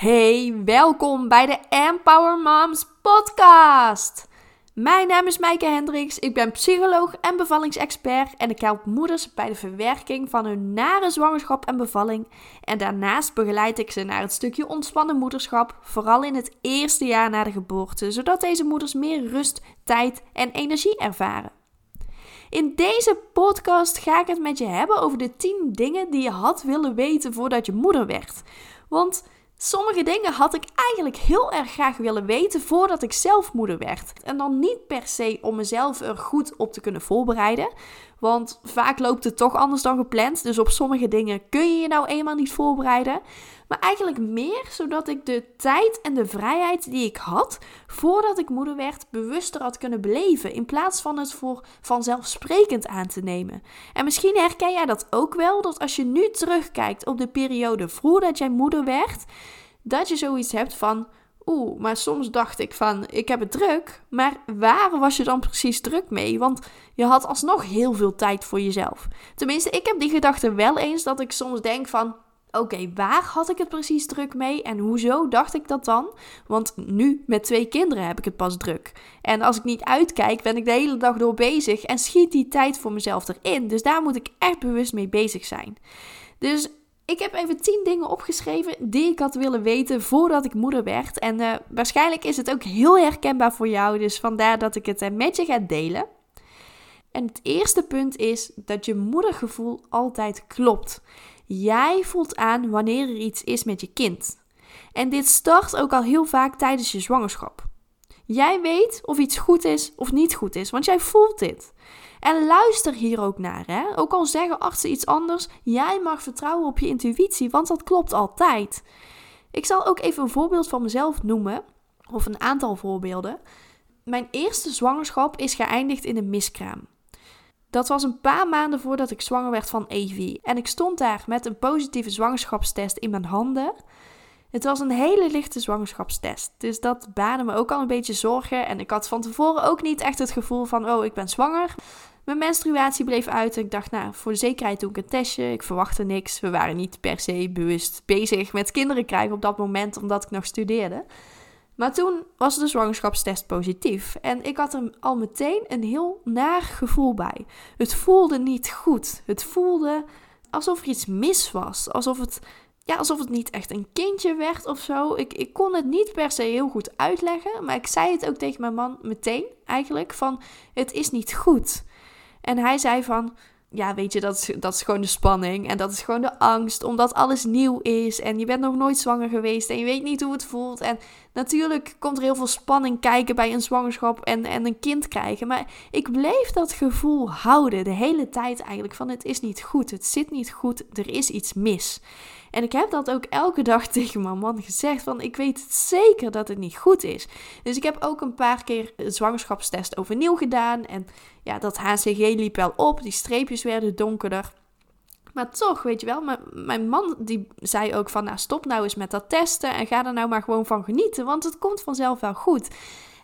Hey, welkom bij de Empower Moms podcast. Mijn naam is Maaike Hendricks, ik ben psycholoog en bevallingsexpert en ik help moeders bij de verwerking van hun nare zwangerschap en bevalling. En daarnaast begeleid ik ze naar het stukje ontspannen moederschap, vooral in het eerste jaar na de geboorte, zodat deze moeders meer rust, tijd en energie ervaren. In deze podcast ga ik het met je hebben over de 10 dingen die je had willen weten voordat je moeder werd. Want Sommige dingen had ik eigenlijk heel erg graag willen weten voordat ik zelf moeder werd. En dan niet per se om mezelf er goed op te kunnen voorbereiden. Want vaak loopt het toch anders dan gepland. Dus op sommige dingen kun je je nou eenmaal niet voorbereiden. Maar eigenlijk meer zodat ik de tijd en de vrijheid die ik had voordat ik moeder werd, bewuster had kunnen beleven. In plaats van het voor vanzelfsprekend aan te nemen. En misschien herken jij dat ook wel, dat als je nu terugkijkt op de periode voordat jij moeder werd, dat je zoiets hebt van. Maar soms dacht ik van, ik heb het druk. Maar waar was je dan precies druk mee? Want je had alsnog heel veel tijd voor jezelf. Tenminste, ik heb die gedachte wel eens dat ik soms denk van, Oké, waar had ik het precies druk mee en hoezo dacht ik dat dan? Want nu met twee kinderen heb ik het pas druk. En als ik niet uitkijk, ben ik de hele dag door bezig en schiet die tijd voor mezelf erin. Dus daar moet ik echt bewust mee bezig zijn. Dus ik heb even 10 dingen opgeschreven die ik had willen weten voordat ik moeder werd. En uh, waarschijnlijk is het ook heel herkenbaar voor jou, dus vandaar dat ik het uh, met je ga delen. En het eerste punt is dat je moedergevoel altijd klopt. Jij voelt aan wanneer er iets is met je kind. En dit start ook al heel vaak tijdens je zwangerschap. Jij weet of iets goed is of niet goed is, want jij voelt dit. En luister hier ook naar. Hè? Ook al zeggen artsen iets anders, jij mag vertrouwen op je intuïtie, want dat klopt altijd. Ik zal ook even een voorbeeld van mezelf noemen, of een aantal voorbeelden. Mijn eerste zwangerschap is geëindigd in een miskraam. Dat was een paar maanden voordat ik zwanger werd van Evie. En ik stond daar met een positieve zwangerschapstest in mijn handen. Het was een hele lichte zwangerschapstest. Dus dat baarde me ook al een beetje zorgen. En ik had van tevoren ook niet echt het gevoel van: oh, ik ben zwanger. Mijn menstruatie bleef uit. En ik dacht, nou, voor de zekerheid doe ik een testje. Ik verwachtte niks. We waren niet per se bewust bezig met kinderen krijgen op dat moment, omdat ik nog studeerde. Maar toen was de zwangerschapstest positief en ik had er al meteen een heel naar gevoel bij. Het voelde niet goed. Het voelde alsof er iets mis was. Alsof het, ja, alsof het niet echt een kindje werd of zo. Ik, ik kon het niet per se heel goed uitleggen, maar ik zei het ook tegen mijn man meteen eigenlijk van het is niet goed. En hij zei van ja, weet je, dat is, dat is gewoon de spanning. En dat is gewoon de angst, omdat alles nieuw is. En je bent nog nooit zwanger geweest en je weet niet hoe het voelt. En natuurlijk komt er heel veel spanning kijken bij een zwangerschap en, en een kind krijgen. Maar ik bleef dat gevoel houden de hele tijd eigenlijk van het is niet goed, het zit niet goed, er is iets mis. En ik heb dat ook elke dag tegen mijn man gezegd. Van ik weet zeker dat het niet goed is. Dus ik heb ook een paar keer een zwangerschapstest overnieuw gedaan. En ja, dat HCG liep wel op. Die streepjes werden donkerder. Maar toch, weet je wel, mijn man die zei ook van, nou stop nou eens met dat testen en ga er nou maar gewoon van genieten, want het komt vanzelf wel goed.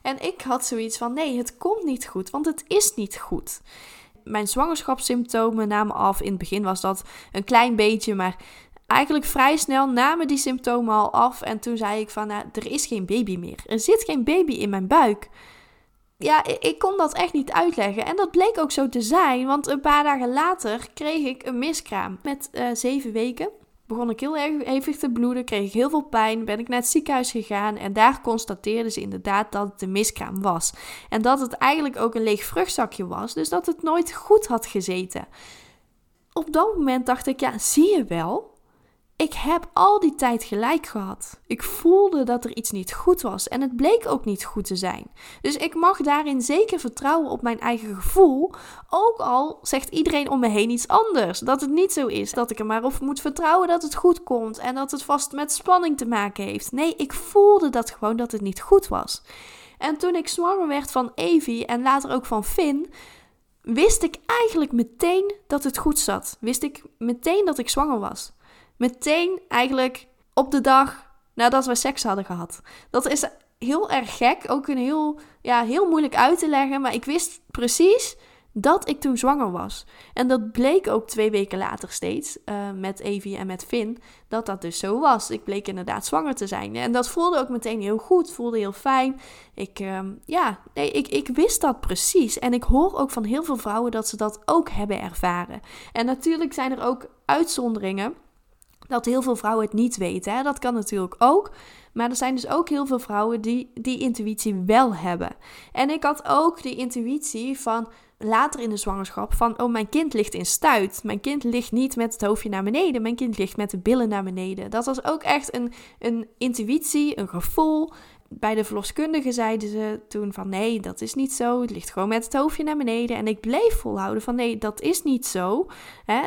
En ik had zoiets van, nee, het komt niet goed, want het is niet goed. Mijn zwangerschapssymptomen namen af. In het begin was dat een klein beetje, maar eigenlijk vrij snel namen die symptomen al af. En toen zei ik van, nou, er is geen baby meer. Er zit geen baby in mijn buik. Ja, ik kon dat echt niet uitleggen. En dat bleek ook zo te zijn, want een paar dagen later kreeg ik een miskraam. Met uh, zeven weken begon ik heel erg hevig te bloeden, kreeg ik heel veel pijn, ben ik naar het ziekenhuis gegaan en daar constateerden ze inderdaad dat het een miskraam was. En dat het eigenlijk ook een leeg vruchtzakje was, dus dat het nooit goed had gezeten. Op dat moment dacht ik, ja, zie je wel, ik heb al die tijd gelijk gehad. Ik voelde dat er iets niet goed was en het bleek ook niet goed te zijn. Dus ik mag daarin zeker vertrouwen op mijn eigen gevoel, ook al zegt iedereen om me heen iets anders. Dat het niet zo is dat ik er maar op moet vertrouwen dat het goed komt en dat het vast met spanning te maken heeft. Nee, ik voelde dat gewoon dat het niet goed was. En toen ik zwanger werd van Evie en later ook van Finn, wist ik eigenlijk meteen dat het goed zat. Wist ik meteen dat ik zwanger was. Meteen eigenlijk op de dag nadat we seks hadden gehad. Dat is heel erg gek. Ook een heel, ja, heel moeilijk uit te leggen. Maar ik wist precies dat ik toen zwanger was. En dat bleek ook twee weken later steeds uh, met Evie en met Finn, dat dat dus zo was. Ik bleek inderdaad zwanger te zijn. En dat voelde ook meteen heel goed, voelde heel fijn. Ik, uh, ja, nee, ik, ik wist dat precies. En ik hoor ook van heel veel vrouwen dat ze dat ook hebben ervaren. En natuurlijk zijn er ook uitzonderingen dat heel veel vrouwen het niet weten. Hè? Dat kan natuurlijk ook. Maar er zijn dus ook heel veel vrouwen die die intuïtie wel hebben. En ik had ook die intuïtie van later in de zwangerschap van oh mijn kind ligt in stuit. Mijn kind ligt niet met het hoofdje naar beneden. Mijn kind ligt met de billen naar beneden. Dat was ook echt een, een intuïtie, een gevoel bij de verloskundige zeiden ze toen van nee, dat is niet zo. Het ligt gewoon met het hoofdje naar beneden. En ik bleef volhouden van nee, dat is niet zo.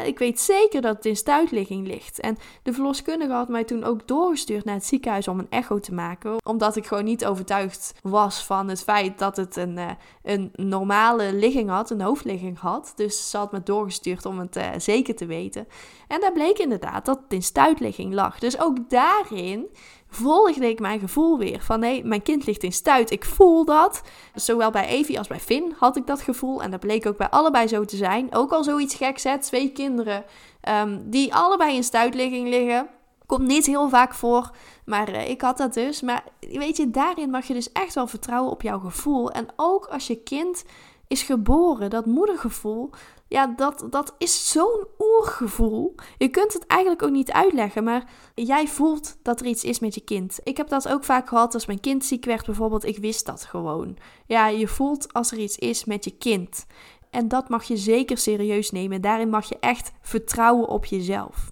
ik weet zeker dat het in stuitligging ligt. En de verloskundige had mij toen ook doorgestuurd naar het ziekenhuis om een echo te maken. Omdat ik gewoon niet overtuigd was van het feit dat het een, uh, een normale ligging had, een hoofdligging had. Dus ze had me doorgestuurd om het uh, zeker te weten. En daar bleek inderdaad dat het in stuitligging lag. Dus ook daarin volgde ik mijn gevoel weer. Van nee, mijn kind ligt in stuit. Ik voel dat. Zowel bij Evie als bij Finn had ik dat gevoel. En dat bleek ook bij allebei zo te zijn. Ook al zoiets geks, hè. Twee kinderen um, die allebei in stuitligging liggen. Komt niet heel vaak voor, maar uh, ik had dat dus. Maar weet je, daarin mag je dus echt wel vertrouwen op jouw gevoel. En ook als je kind is geboren, dat moedergevoel, ja, dat, dat is zo'n oergevoel. Je kunt het eigenlijk ook niet uitleggen, maar jij voelt dat er iets is met je kind. Ik heb dat ook vaak gehad als mijn kind ziek werd bijvoorbeeld. Ik wist dat gewoon. Ja, je voelt als er iets is met je kind. En dat mag je zeker serieus nemen. Daarin mag je echt vertrouwen op jezelf.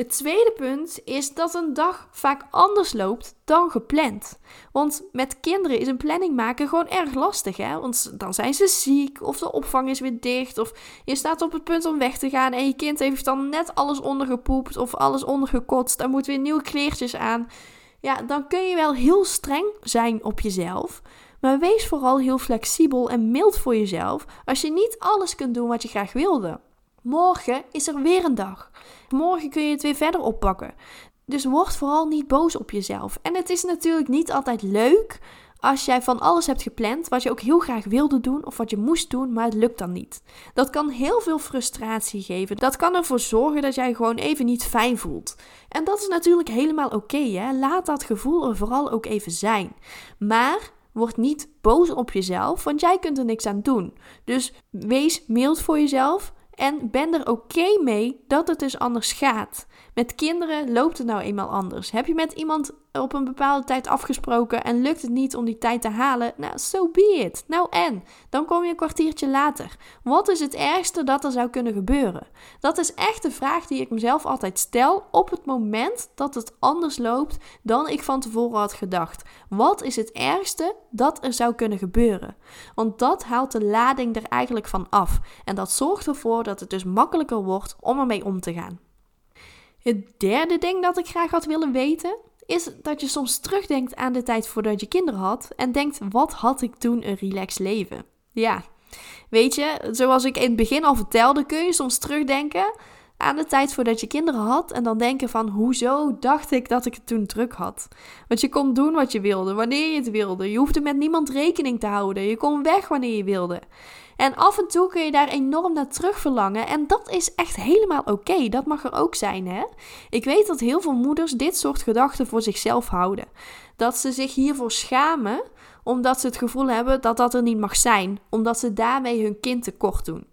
Het tweede punt is dat een dag vaak anders loopt dan gepland. Want met kinderen is een planning maken gewoon erg lastig, hè? Want dan zijn ze ziek, of de opvang is weer dicht, of je staat op het punt om weg te gaan en je kind heeft dan net alles ondergepoept of alles ondergekotst. Dan moet weer nieuwe kleertjes aan. Ja, dan kun je wel heel streng zijn op jezelf. Maar wees vooral heel flexibel en mild voor jezelf als je niet alles kunt doen wat je graag wilde. Morgen is er weer een dag. Morgen kun je het weer verder oppakken. Dus word vooral niet boos op jezelf. En het is natuurlijk niet altijd leuk als jij van alles hebt gepland wat je ook heel graag wilde doen of wat je moest doen, maar het lukt dan niet. Dat kan heel veel frustratie geven. Dat kan ervoor zorgen dat jij gewoon even niet fijn voelt. En dat is natuurlijk helemaal oké? Laat dat gevoel er vooral ook even zijn. Maar word niet boos op jezelf, want jij kunt er niks aan doen. Dus wees mild voor jezelf. En ben er oké mee dat het dus anders gaat. Met kinderen loopt het nou eenmaal anders. Heb je met iemand op een bepaalde tijd afgesproken en lukt het niet om die tijd te halen? Nou, so be it. Nou en? Dan kom je een kwartiertje later. Wat is het ergste dat er zou kunnen gebeuren? Dat is echt de vraag die ik mezelf altijd stel op het moment dat het anders loopt dan ik van tevoren had gedacht. Wat is het ergste dat er zou kunnen gebeuren? Want dat haalt de lading er eigenlijk van af. En dat zorgt ervoor dat het dus makkelijker wordt om ermee om te gaan. Het derde ding dat ik graag had willen weten, is dat je soms terugdenkt aan de tijd voordat je kinderen had en denkt: wat had ik toen een relaxed leven? Ja, weet je, zoals ik in het begin al vertelde, kun je soms terugdenken aan de tijd voordat je kinderen had en dan denken van hoezo dacht ik dat ik het toen druk had. Want je kon doen wat je wilde, wanneer je het wilde. Je hoefde met niemand rekening te houden. Je kon weg wanneer je wilde. En af en toe kun je daar enorm naar terug verlangen. En dat is echt helemaal oké. Dat mag er ook zijn, hè? Ik weet dat heel veel moeders dit soort gedachten voor zichzelf houden. Dat ze zich hiervoor schamen, omdat ze het gevoel hebben dat dat er niet mag zijn. Omdat ze daarmee hun kind tekort doen.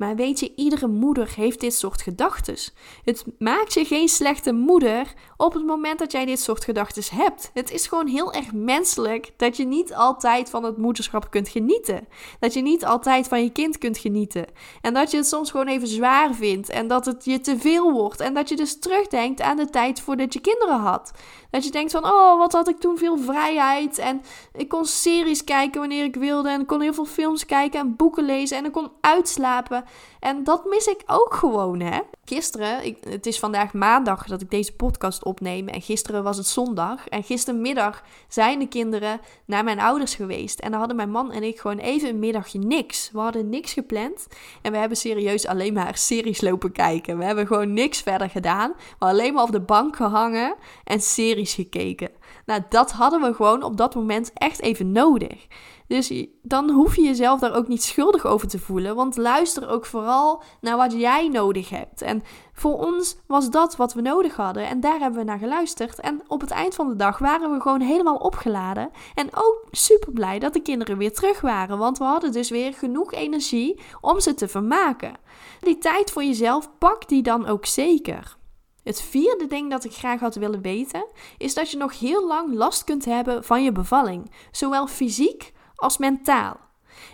Maar weet je, iedere moeder heeft dit soort gedachten. Het maakt je geen slechte moeder op het moment dat jij dit soort gedachten hebt. Het is gewoon heel erg menselijk dat je niet altijd van het moederschap kunt genieten. Dat je niet altijd van je kind kunt genieten. En dat je het soms gewoon even zwaar vindt en dat het je te veel wordt. En dat je dus terugdenkt aan de tijd voordat je kinderen had. Dat je denkt van, oh, wat had ik toen veel vrijheid. En ik kon series kijken wanneer ik wilde. En ik kon heel veel films kijken en boeken lezen. En ik kon uitslapen. En dat mis ik ook gewoon, hè. Gisteren, het is vandaag maandag dat ik deze podcast opneem. En gisteren was het zondag. En gistermiddag zijn de kinderen naar mijn ouders geweest. En dan hadden mijn man en ik gewoon even een middagje niks. We hadden niks gepland. En we hebben serieus alleen maar series lopen kijken. We hebben gewoon niks verder gedaan. We alleen maar op de bank gehangen en series gekeken. Nou, dat hadden we gewoon op dat moment echt even nodig. Dus dan hoef je jezelf daar ook niet schuldig over te voelen. Want luister ook vooral naar wat jij nodig hebt. En voor ons was dat wat we nodig hadden. En daar hebben we naar geluisterd. En op het eind van de dag waren we gewoon helemaal opgeladen. En ook super blij dat de kinderen weer terug waren. Want we hadden dus weer genoeg energie om ze te vermaken. Die tijd voor jezelf, pak die dan ook zeker. Het vierde ding dat ik graag had willen weten, is dat je nog heel lang last kunt hebben van je bevalling, zowel fysiek als mentaal.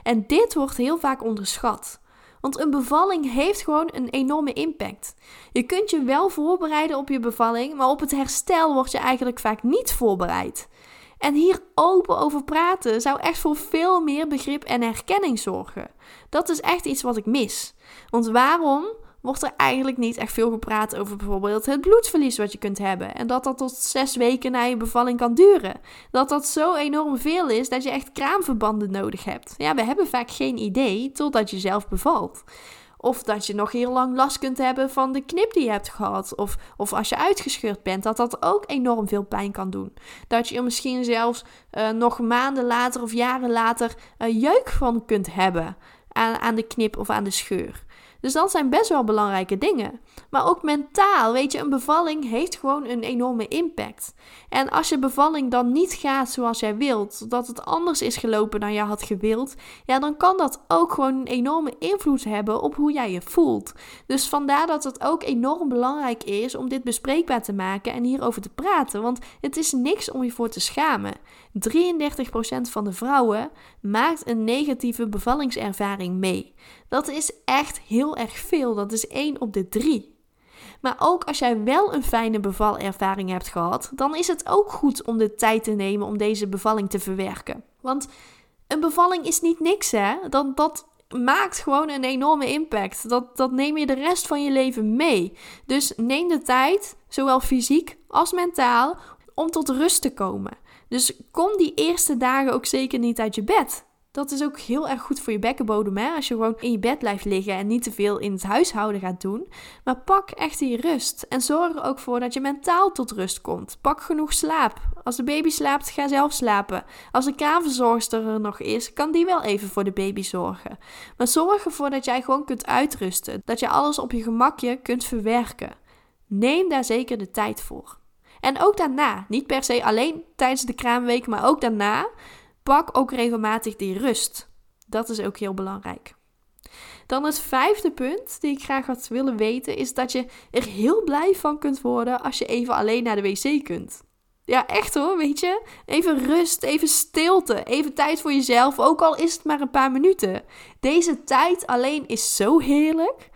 En dit wordt heel vaak onderschat. Want een bevalling heeft gewoon een enorme impact. Je kunt je wel voorbereiden op je bevalling, maar op het herstel word je eigenlijk vaak niet voorbereid. En hier open over praten zou echt voor veel meer begrip en herkenning zorgen. Dat is echt iets wat ik mis. Want waarom wordt er eigenlijk niet echt veel gepraat over bijvoorbeeld het bloedverlies wat je kunt hebben. En dat dat tot zes weken na je bevalling kan duren. Dat dat zo enorm veel is dat je echt kraamverbanden nodig hebt. Ja, we hebben vaak geen idee totdat je zelf bevalt. Of dat je nog heel lang last kunt hebben van de knip die je hebt gehad. Of, of als je uitgescheurd bent, dat dat ook enorm veel pijn kan doen. Dat je er misschien zelfs uh, nog maanden later of jaren later uh, jeuk van kunt hebben aan, aan de knip of aan de scheur. Dus dat zijn best wel belangrijke dingen. Maar ook mentaal, weet je, een bevalling heeft gewoon een enorme impact. En als je bevalling dan niet gaat zoals jij wilt, dat het anders is gelopen dan je had gewild, ja, dan kan dat ook gewoon een enorme invloed hebben op hoe jij je voelt. Dus vandaar dat het ook enorm belangrijk is om dit bespreekbaar te maken en hierover te praten, want het is niks om je voor te schamen. 33% van de vrouwen maakt een negatieve bevallingservaring mee. Dat is echt heel erg veel. Dat is 1 op de 3. Maar ook als jij wel een fijne bevalervaring hebt gehad, dan is het ook goed om de tijd te nemen om deze bevalling te verwerken. Want een bevalling is niet niks, hè? Dat, dat maakt gewoon een enorme impact. Dat, dat neem je de rest van je leven mee. Dus neem de tijd, zowel fysiek als mentaal, om tot rust te komen. Dus kom die eerste dagen ook zeker niet uit je bed. Dat is ook heel erg goed voor je bekkenbodem. Hè? Als je gewoon in je bed blijft liggen en niet te veel in het huishouden gaat doen. Maar pak echt die rust. En zorg er ook voor dat je mentaal tot rust komt. Pak genoeg slaap. Als de baby slaapt, ga zelf slapen. Als de kraamverzorgster er nog is, kan die wel even voor de baby zorgen. Maar zorg ervoor dat jij gewoon kunt uitrusten. Dat je alles op je gemakje kunt verwerken. Neem daar zeker de tijd voor. En ook daarna, niet per se alleen tijdens de kraamweek, maar ook daarna, pak ook regelmatig die rust. Dat is ook heel belangrijk. Dan het vijfde punt die ik graag had willen weten is dat je er heel blij van kunt worden als je even alleen naar de wc kunt. Ja, echt hoor, weet je? Even rust, even stilte, even tijd voor jezelf, ook al is het maar een paar minuten. Deze tijd alleen is zo heerlijk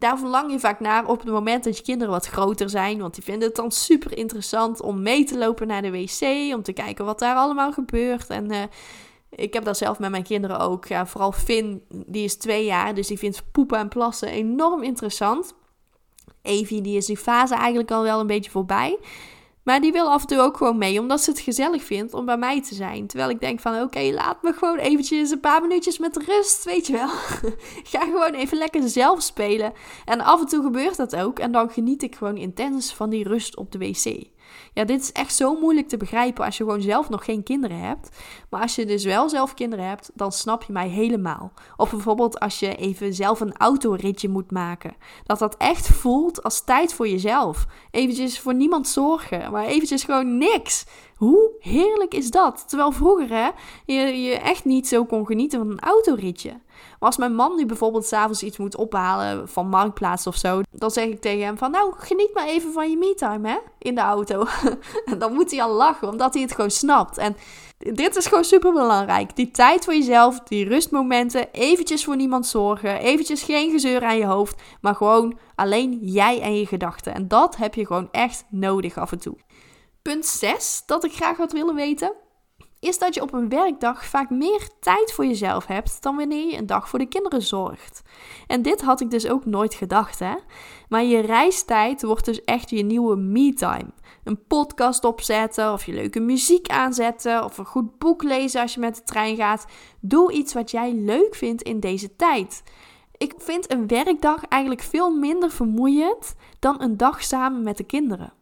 daar verlang je vaak naar op het moment dat je kinderen wat groter zijn. Want die vinden het dan super interessant om mee te lopen naar de wc. Om te kijken wat daar allemaal gebeurt. En uh, ik heb dat zelf met mijn kinderen ook. Ja, vooral Finn, die is twee jaar. Dus die vindt poepen en plassen enorm interessant. Evie, die is die fase eigenlijk al wel een beetje voorbij. Maar die wil af en toe ook gewoon mee, omdat ze het gezellig vindt om bij mij te zijn. Terwijl ik denk van, oké, laat me gewoon eventjes een paar minuutjes met rust, weet je wel. Ga gewoon even lekker zelf spelen. En af en toe gebeurt dat ook. En dan geniet ik gewoon intens van die rust op de wc. Ja, dit is echt zo moeilijk te begrijpen als je gewoon zelf nog geen kinderen hebt. Maar als je dus wel zelf kinderen hebt, dan snap je mij helemaal. Of bijvoorbeeld als je even zelf een autoritje moet maken. Dat dat echt voelt als tijd voor jezelf. Eventjes voor niemand zorgen, maar eventjes gewoon niks. Hoe heerlijk is dat? Terwijl vroeger hè, je, je echt niet zo kon genieten van een autoritje. Maar als mijn man nu bijvoorbeeld s'avonds iets moet ophalen van Marktplaats of zo, dan zeg ik tegen hem van nou, geniet maar even van je me-time hè, in de auto. en dan moet hij al lachen, omdat hij het gewoon snapt. En dit is gewoon super belangrijk. Die tijd voor jezelf, die rustmomenten, eventjes voor niemand zorgen, eventjes geen gezeur aan je hoofd, maar gewoon alleen jij en je gedachten. En dat heb je gewoon echt nodig af en toe. Punt 6 dat ik graag had willen weten is dat je op een werkdag vaak meer tijd voor jezelf hebt dan wanneer je een dag voor de kinderen zorgt. En dit had ik dus ook nooit gedacht, hè? Maar je reistijd wordt dus echt je nieuwe me-time. Een podcast opzetten, of je leuke muziek aanzetten, of een goed boek lezen als je met de trein gaat. Doe iets wat jij leuk vindt in deze tijd. Ik vind een werkdag eigenlijk veel minder vermoeiend dan een dag samen met de kinderen.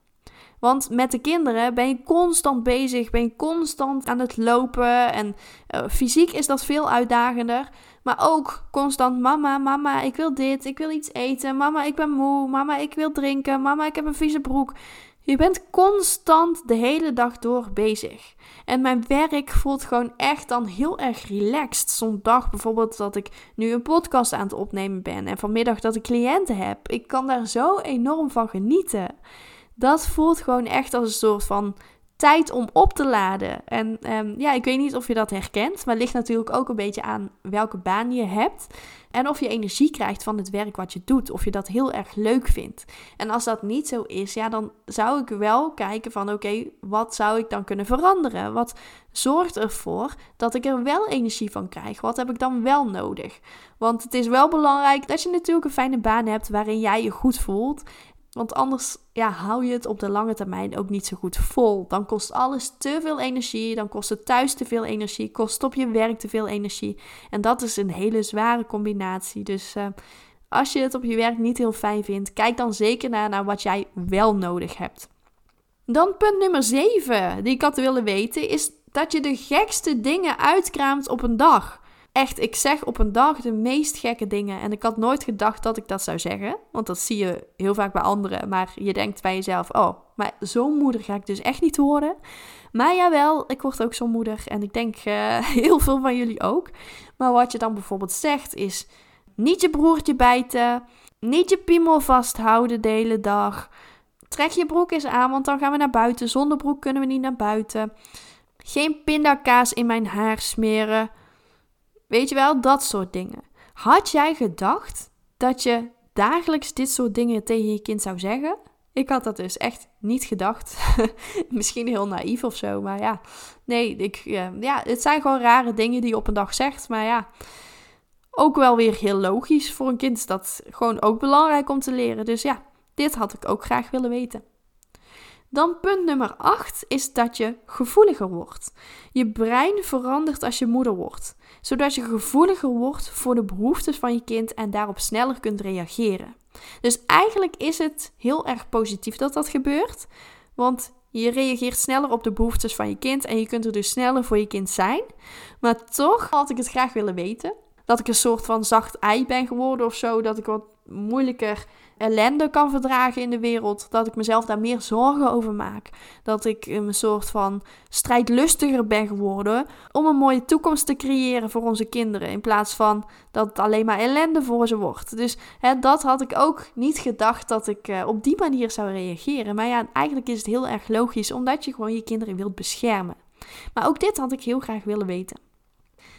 Want met de kinderen ben je constant bezig, ben je constant aan het lopen. En uh, fysiek is dat veel uitdagender. Maar ook constant: Mama, mama, ik wil dit, ik wil iets eten. Mama, ik ben moe. Mama, ik wil drinken. Mama, ik heb een vieze broek. Je bent constant de hele dag door bezig. En mijn werk voelt gewoon echt dan heel erg relaxed. Zo'n dag bijvoorbeeld dat ik nu een podcast aan het opnemen ben en vanmiddag dat ik cliënten heb. Ik kan daar zo enorm van genieten dat voelt gewoon echt als een soort van tijd om op te laden. En ehm, ja, ik weet niet of je dat herkent, maar het ligt natuurlijk ook een beetje aan welke baan je hebt. En of je energie krijgt van het werk wat je doet, of je dat heel erg leuk vindt. En als dat niet zo is, ja, dan zou ik wel kijken van oké, wat zou ik dan kunnen veranderen? Wat zorgt ervoor dat ik er wel energie van krijg? Wat heb ik dan wel nodig? Want het is wel belangrijk dat je natuurlijk een fijne baan hebt waarin jij je goed voelt. Want anders ja, hou je het op de lange termijn ook niet zo goed vol. Dan kost alles te veel energie. Dan kost het thuis te veel energie. Kost op je werk te veel energie. En dat is een hele zware combinatie. Dus uh, als je het op je werk niet heel fijn vindt, kijk dan zeker naar, naar wat jij wel nodig hebt. Dan punt nummer 7 die ik had willen weten is dat je de gekste dingen uitkraamt op een dag. Echt, ik zeg op een dag de meest gekke dingen. En ik had nooit gedacht dat ik dat zou zeggen. Want dat zie je heel vaak bij anderen. Maar je denkt bij jezelf: oh, maar zo'n moeder ga ik dus echt niet worden. Maar jawel, ik word ook zo'n moeder. En ik denk uh, heel veel van jullie ook. Maar wat je dan bijvoorbeeld zegt is: niet je broertje bijten. Niet je piemel vasthouden de hele dag. Trek je broek eens aan, want dan gaan we naar buiten. Zonder broek kunnen we niet naar buiten. Geen pindakaas in mijn haar smeren. Weet je wel, dat soort dingen. Had jij gedacht dat je dagelijks dit soort dingen tegen je kind zou zeggen? Ik had dat dus echt niet gedacht. Misschien heel naïef of zo, maar ja. Nee, ik, ja, het zijn gewoon rare dingen die je op een dag zegt. Maar ja, ook wel weer heel logisch. Voor een kind is dat gewoon ook belangrijk om te leren. Dus ja, dit had ik ook graag willen weten. Dan punt nummer 8 is dat je gevoeliger wordt. Je brein verandert als je moeder wordt, zodat je gevoeliger wordt voor de behoeftes van je kind en daarop sneller kunt reageren. Dus eigenlijk is het heel erg positief dat dat gebeurt, want je reageert sneller op de behoeftes van je kind en je kunt er dus sneller voor je kind zijn. Maar toch had ik het graag willen weten. Dat ik een soort van zacht ei ben geworden of zo, dat ik wat moeilijker ellende kan verdragen in de wereld. Dat ik mezelf daar meer zorgen over maak. Dat ik een soort van strijdlustiger ben geworden om een mooie toekomst te creëren voor onze kinderen. In plaats van dat het alleen maar ellende voor ze wordt. Dus hè, dat had ik ook niet gedacht dat ik uh, op die manier zou reageren. Maar ja, eigenlijk is het heel erg logisch omdat je gewoon je kinderen wilt beschermen. Maar ook dit had ik heel graag willen weten.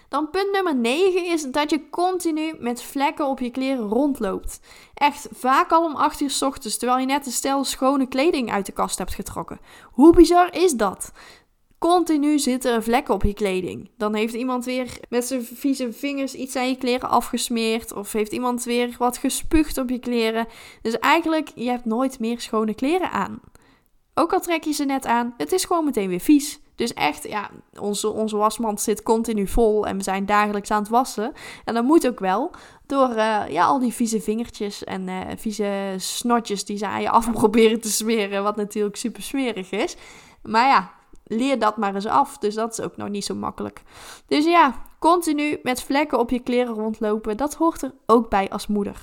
Dan punt nummer 9 is dat je continu met vlekken op je kleren rondloopt. Echt vaak al om 8 uur s ochtends, terwijl je net een stel schone kleding uit de kast hebt getrokken. Hoe bizar is dat? Continu zitten er vlekken op je kleding. Dan heeft iemand weer met zijn vieze vingers iets aan je kleren afgesmeerd. Of heeft iemand weer wat gespuugd op je kleren. Dus eigenlijk, je hebt nooit meer schone kleren aan. Ook al trek je ze net aan, het is gewoon meteen weer vies. Dus echt, ja, onze, onze wasmand zit continu vol en we zijn dagelijks aan het wassen. En dat moet ook wel door uh, ja, al die vieze vingertjes en uh, vieze snotjes die ze aan je af proberen te smeren. Wat natuurlijk super smerig is. Maar ja, leer dat maar eens af. Dus dat is ook nog niet zo makkelijk. Dus ja, continu met vlekken op je kleren rondlopen. Dat hoort er ook bij als moeder.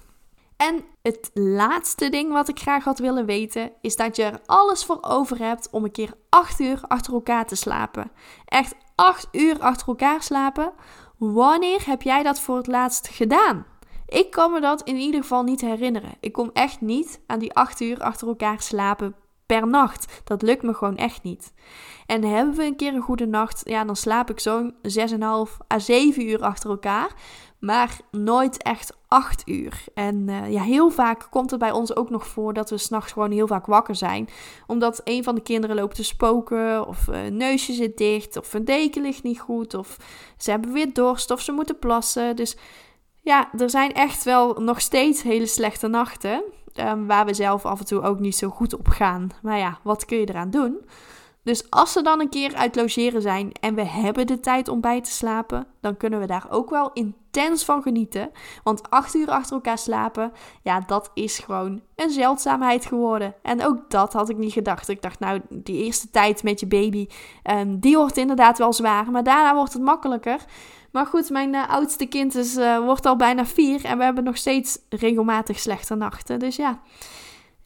En het laatste ding wat ik graag had willen weten, is dat je er alles voor over hebt om een keer 8 uur achter elkaar te slapen. Echt 8 uur achter elkaar slapen. Wanneer heb jij dat voor het laatst gedaan? Ik kan me dat in ieder geval niet herinneren. Ik kom echt niet aan die 8 uur achter elkaar slapen per nacht. Dat lukt me gewoon echt niet. En hebben we een keer een goede nacht, ja, dan slaap ik zo'n 6,5 à 7 uur achter elkaar. Maar nooit echt 8 uur. En uh, ja, heel vaak komt het bij ons ook nog voor dat we s'nachts gewoon heel vaak wakker zijn. Omdat een van de kinderen loopt te spoken, of uh, een neusje zit dicht, of een deken ligt niet goed, of ze hebben weer dorst, of ze moeten plassen. Dus ja, er zijn echt wel nog steeds hele slechte nachten. Um, waar we zelf af en toe ook niet zo goed op gaan. Maar ja, wat kun je eraan doen? Dus als ze dan een keer uit logeren zijn en we hebben de tijd om bij te slapen, dan kunnen we daar ook wel intens van genieten. Want acht uur achter elkaar slapen, ja, dat is gewoon een zeldzaamheid geworden. En ook dat had ik niet gedacht. Ik dacht, nou, die eerste tijd met je baby, um, die wordt inderdaad wel zwaar, maar daarna wordt het makkelijker. Maar goed, mijn uh, oudste kind is, uh, wordt al bijna vier en we hebben nog steeds regelmatig slechte nachten. Dus ja,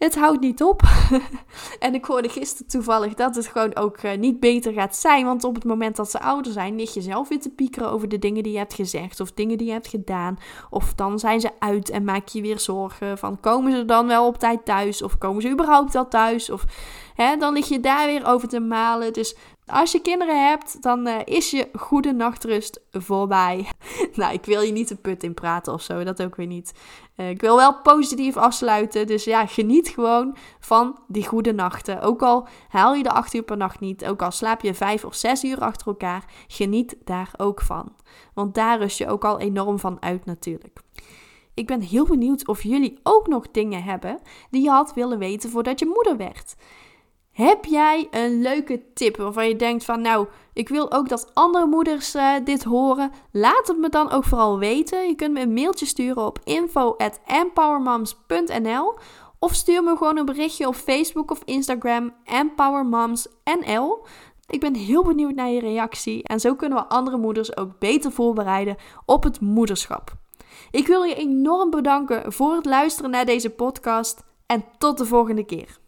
het houdt niet op. en ik hoorde gisteren toevallig dat het gewoon ook uh, niet beter gaat zijn. Want op het moment dat ze ouder zijn, lig je zelf weer te piekeren over de dingen die je hebt gezegd of dingen die je hebt gedaan. Of dan zijn ze uit en maak je weer zorgen van komen ze dan wel op tijd thuis of komen ze überhaupt wel thuis. Of hè, dan lig je daar weer over te malen. Dus als je kinderen hebt, dan uh, is je goede nachtrust voorbij. nou, ik wil je niet de put in praten of zo, dat ook weer niet. Uh, ik wil wel positief afsluiten, dus ja, geniet gewoon van die goede nachten. Ook al haal je de 8 uur per nacht niet, ook al slaap je 5 of 6 uur achter elkaar, geniet daar ook van. Want daar rust je ook al enorm van uit natuurlijk. Ik ben heel benieuwd of jullie ook nog dingen hebben die je had willen weten voordat je moeder werd. Heb jij een leuke tip waarvan je denkt van nou, ik wil ook dat andere moeders uh, dit horen? Laat het me dan ook vooral weten. Je kunt me een mailtje sturen op info@empowermoms.nl of stuur me gewoon een berichtje op Facebook of Instagram empowermomsnl. Ik ben heel benieuwd naar je reactie en zo kunnen we andere moeders ook beter voorbereiden op het moederschap. Ik wil je enorm bedanken voor het luisteren naar deze podcast en tot de volgende keer.